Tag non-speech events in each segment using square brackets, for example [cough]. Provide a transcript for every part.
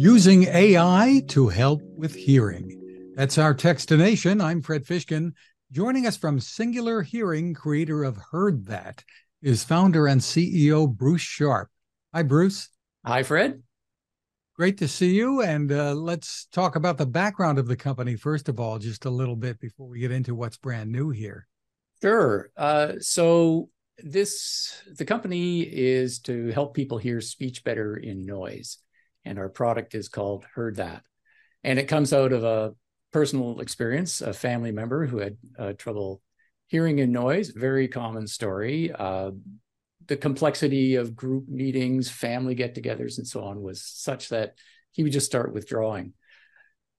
using AI to help with hearing. That's our Techstination. I'm Fred Fishkin. Joining us from Singular Hearing, creator of Heard That, is founder and CEO Bruce Sharpe. Hi, Bruce. Hi, Fred. Great to see you. And uh, let's talk about the background of the company, first of all, just a little bit before we get into what's brand new here. Sure. Uh, so, this the company is to help people hear speech better in noise and our product is called Heard That. And it comes out of a personal experience, a family member who had uh, trouble hearing in noise, very common story. Uh, the complexity of group meetings, family get togethers, and so on was such that he would just start withdrawing.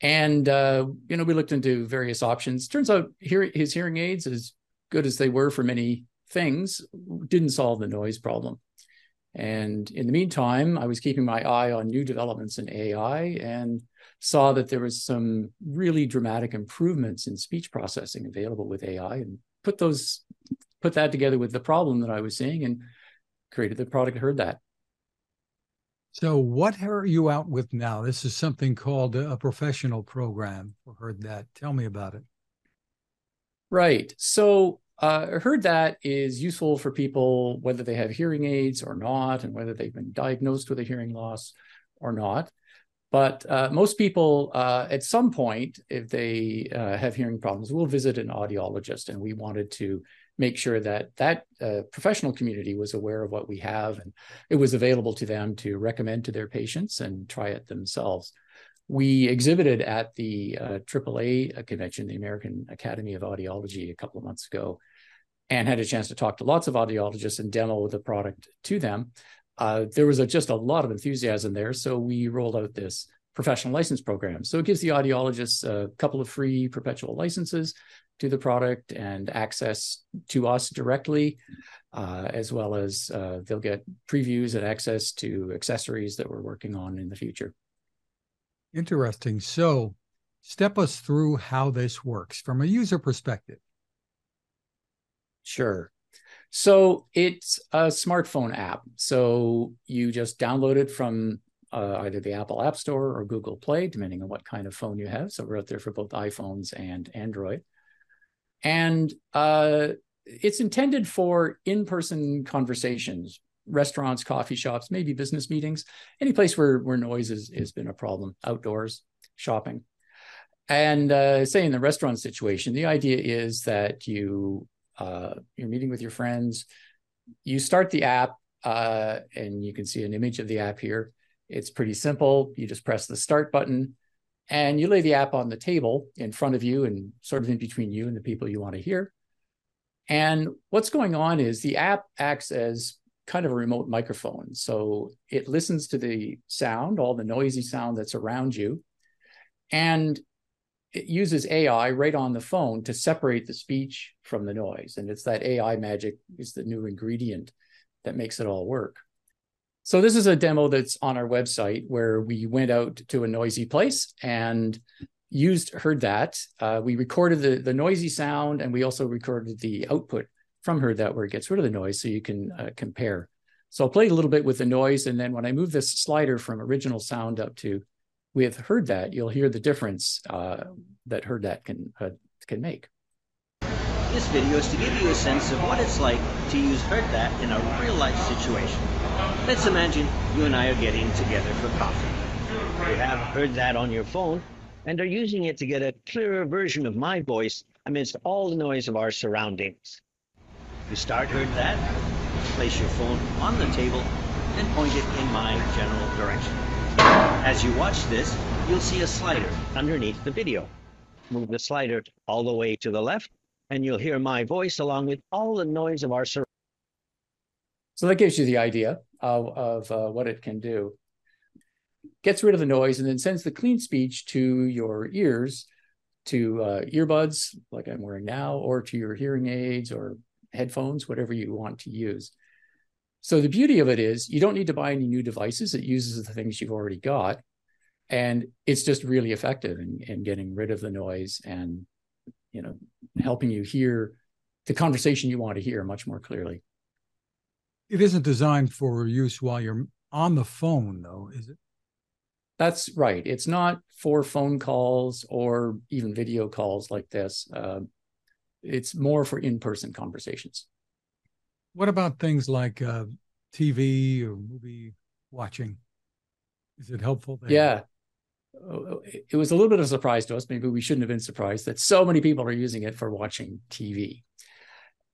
And, uh, you know, we looked into various options. Turns out hear- his hearing aids, as good as they were for many things, didn't solve the noise problem. And in the meantime, I was keeping my eye on new developments in AI and saw that there was some really dramatic improvements in speech processing available with AI and put those put that together with the problem that I was seeing and created the product heard that. So what are you out with now? This is something called a professional program. Heard that. Tell me about it. Right. So uh, heard that is useful for people whether they have hearing aids or not, and whether they've been diagnosed with a hearing loss or not. But uh, most people, uh, at some point, if they uh, have hearing problems, will visit an audiologist, and we wanted to make sure that that uh, professional community was aware of what we have, and it was available to them to recommend to their patients and try it themselves we exhibited at the uh, AAA convention, the American Academy of Audiology, a couple of months ago, and had a chance to talk to lots of audiologists and demo the product to them. Uh, there was a, just a lot of enthusiasm there, so we rolled out this professional license program. So it gives the audiologists a couple of free perpetual licenses to the product and access to us directly, uh, as well as uh, they'll get previews and access to accessories that we're working on in the future. Interesting. So, step us through how this works from a user perspective. Sure. So, it's a smartphone app. So, you just download it from uh, either the Apple App Store or Google Play, depending on what kind of phone you have. So, we're out there for both iPhones and Android. And uh, it's intended for in person conversations, restaurants, coffee shops, maybe business meetings, any place where where noise is, has been a problem, outdoors, shopping. And uh, say in the restaurant situation, the idea is that you uh, you're meeting with your friends, you start the app, uh, and you can see an image of the app here. It's pretty simple. You just press the start button, and you lay the app on the table in front of you and sort of in between you and the people you want to hear. And what's going on is the app acts as kind of a remote microphone. So it listens to the sound, all the noisy sound that's around you, and it uses AI right on the phone to separate the speech from the noise. And it's that AI magic is the new ingredient that makes it all work. So this is a demo that's on our website where we went out to a noisy place and used heard that. Uh, we recorded the the noisy sound and we also recorded the output from Heard That where it gets rid of the noise so you can uh, compare. So I'll play a little bit with the noise. And then when I move this slider from original sound up to with Heard That, you'll hear the difference uh, that Heard That can, uh, can make. This video is to give you a sense of what it's like to use Heard That in a real life situation. Let's imagine you and I are getting together for coffee. You have Heard That on your phone and are using it to get a clearer version of my voice amidst all the noise of our surroundings. You start heard that, place your phone on the table and point it in my general direction. As you watch this, you'll see a slider underneath the video. Move the slider all the way to the left and you'll hear my voice along with all the noise of our surroundings. So that gives you the idea of, of uh, what it can do. Gets rid of the noise and then sends the clean speech to your ears, to uh, earbuds like I'm wearing now, or to your hearing aids or headphones, whatever you want to use. So the beauty of it is you don't need to buy any new devices. It uses the things you've already got. And it's just really effective in, in getting rid of the noise and, you know, helping you hear the conversation you want to hear much more clearly. It isn't designed for use while you're on the phone, though, is it? That's right. It's not for phone calls or even video calls like this. Uh, it's more for in-person conversations. What about things like uh, TV or movie watching? Is it helpful? There? Yeah, oh, it was a little bit of a surprise to us. Maybe we shouldn't have been surprised that so many people are using it for watching TV,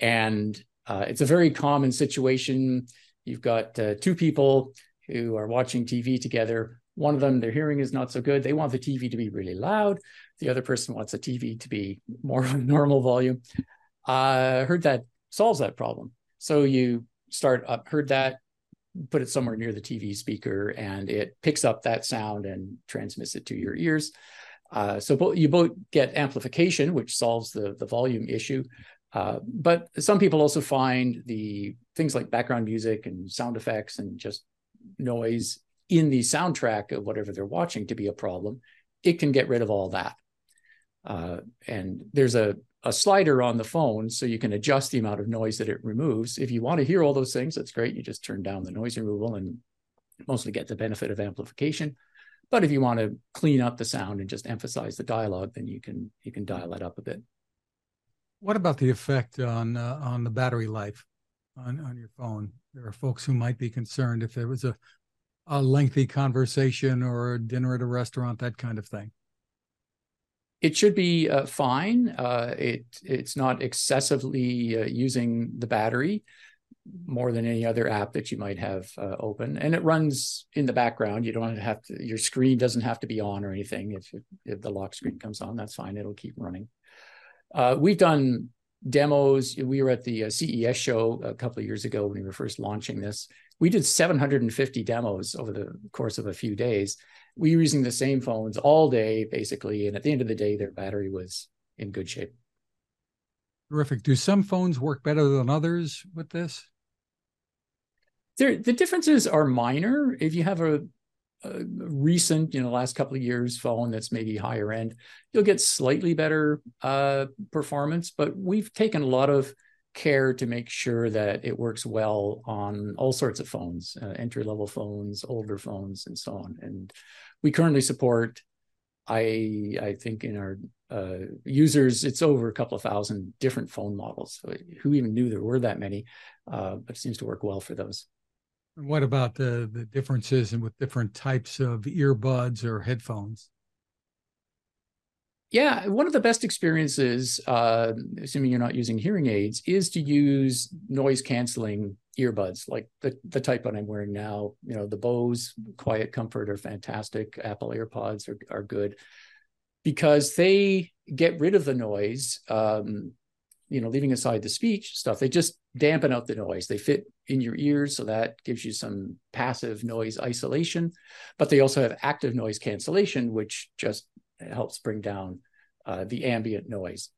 and uh, it's a very common situation. You've got uh, two people who are watching TV together. One of them, their hearing is not so good. They want the TV to be really loud. The other person wants the TV to be more of a normal volume. I uh, heard that solves that problem. So you start up, heard that, put it somewhere near the TV speaker, and it picks up that sound and transmits it to your ears. Uh, so you both get amplification, which solves the, the volume issue. Uh, but some people also find the things like background music and sound effects and just noise in the soundtrack of whatever they're watching to be a problem. It can get rid of all that. Uh, and there's a a slider on the phone so you can adjust the amount of noise that it removes. If you want to hear all those things, that's great. You just turn down the noise removal and mostly get the benefit of amplification. But if you want to clean up the sound and just emphasize the dialogue, then you can you can dial that up a bit. What about the effect on uh, on the battery life on on your phone? There are folks who might be concerned if there was a a lengthy conversation or a dinner at a restaurant, that kind of thing it should be uh, fine. Uh, it it's not excessively uh, using the battery more than any other app that you might have uh, open, and it runs in the background. You don't have to. Your screen doesn't have to be on or anything. If if the lock screen comes on, that's fine. It'll keep running. Uh, we've done demos. We were at the uh, CES show a couple of years ago when we were first launching this. We did 750 demos over the course of a few days we were using the same phones all day, basically. And at the end of the day, their battery was in good shape. Terrific. Do some phones work better than others with this? There, the differences are minor. If you have a, a recent, you know, last couple of years phone that's maybe higher end, you'll get slightly better uh, performance. But we've taken a lot of care to make sure that it works well on all sorts of phones, uh, entry level phones, older phones, and so on. And we currently support, I I think in our uh, users, it's over a couple of thousand different phone models. So who even knew there were that many? Uh, but it seems to work well for those. What about the the differences and with different types of earbuds or headphones? Yeah, one of the best experiences, uh, assuming you're not using hearing aids, is to use noise canceling earbuds like the, the type that I'm wearing now. You know, the Bose Quiet Comfort are fantastic. Apple AirPods are, are good because they get rid of the noise. Um, you know, leaving aside the speech stuff, they just dampen out the noise. They fit in your ears, so that gives you some passive noise isolation. But they also have active noise cancellation, which just helps bring down uh, the ambient noise.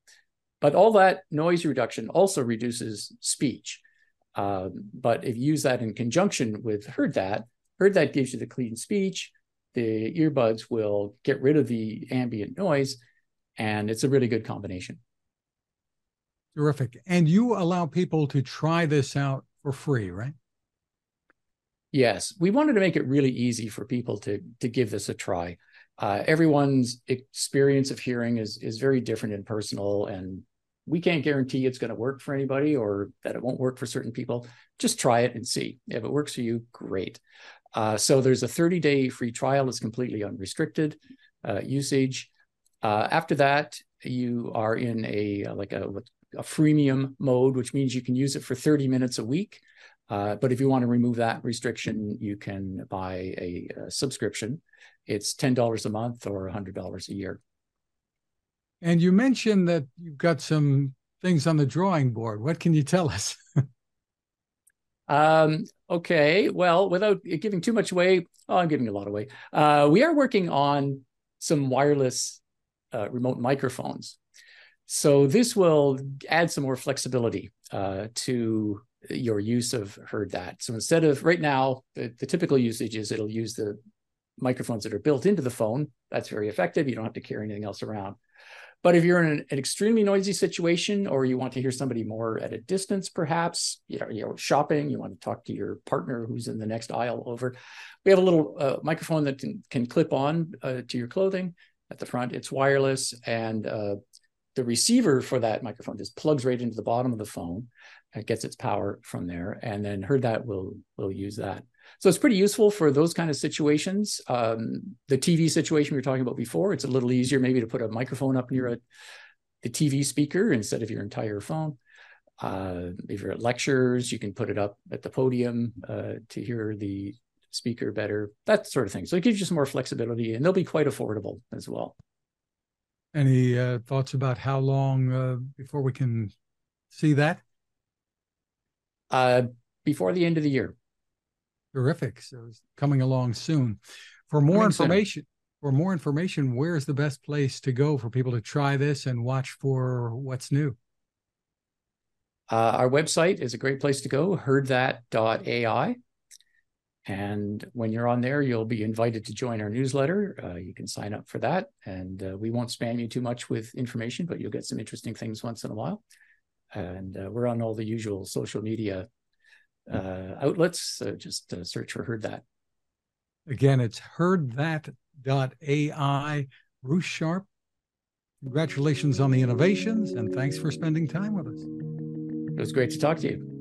But all that noise reduction also reduces speech. Um, but if you use that in conjunction with Heard That, Heard That gives you the clean speech. The earbuds will get rid of the ambient noise, and it's a really good combination. Terrific. And you allow people to try this out for free, right? Yes, we wanted to make it really easy for people to to give this a try uh, everyone's experience of hearing is is very different and personal and we can't guarantee it's going to work for anybody or that it won't work for certain people. Just try it and see. If it works for you great. Uh, so there's a 30 day free trial it's completely unrestricted uh, usage. Uh, after that you are in a like a, a freemium mode which means you can use it for 30 minutes a week uh, but if you want to remove that restriction, you can buy a, a subscription. It's $10 a month or $100 a year. And you mentioned that you've got some things on the drawing board. What can you tell us? [laughs] um, okay. Well, without giving too much away, oh, I'm giving a lot away. Uh, we are working on some wireless uh, remote microphones. So this will add some more flexibility uh, to your use of heard that. So instead of right now, the, the typical usage is it'll use the microphones that are built into the phone. That's very effective. You don't have to carry anything else around. But if you're in an, an, extremely noisy situation, or you want to hear somebody more at a distance, perhaps you know you're shopping, you want to talk to your partner who's in the next aisle over, we have a little uh, microphone that can, can clip on uh, to your clothing at the front. It's wireless, and uh, the receiver for that microphone just plugs right into the bottom of the phone. It gets its power from there, and then heard that will will use that. So it's pretty useful for those kind of situations. Um, the TV situation we were talking about before, it's a little easier maybe to put a microphone up near a, the TV speaker instead of your entire phone. Uh, if you're at lectures, you can put it up at the podium uh, to hear the speaker better, that sort of thing. So it gives you some more flexibility and they'll be quite affordable as well. Any uh, thoughts about how long uh, before we can see that? Uh, before the end of the year. Terrific. So it's coming along soon. For more coming information, soon. for more information, where's the best place to go for people to try this and watch for what's new? Uh, our website is a great place to go, heardthat.ai. And when you're on there, you'll be invited to join our newsletter. Uh, you can sign up for that. And uh, we won't spam you too much with information, but you'll get some interesting things once in a while. And uh, we're on all the usual social media uh, outlets. So just uh, search for Heard That. Again, it's heardthat.ai. Bruce Sharpe, congratulations on the innovations and thanks for spending time with us. It was great to talk to you.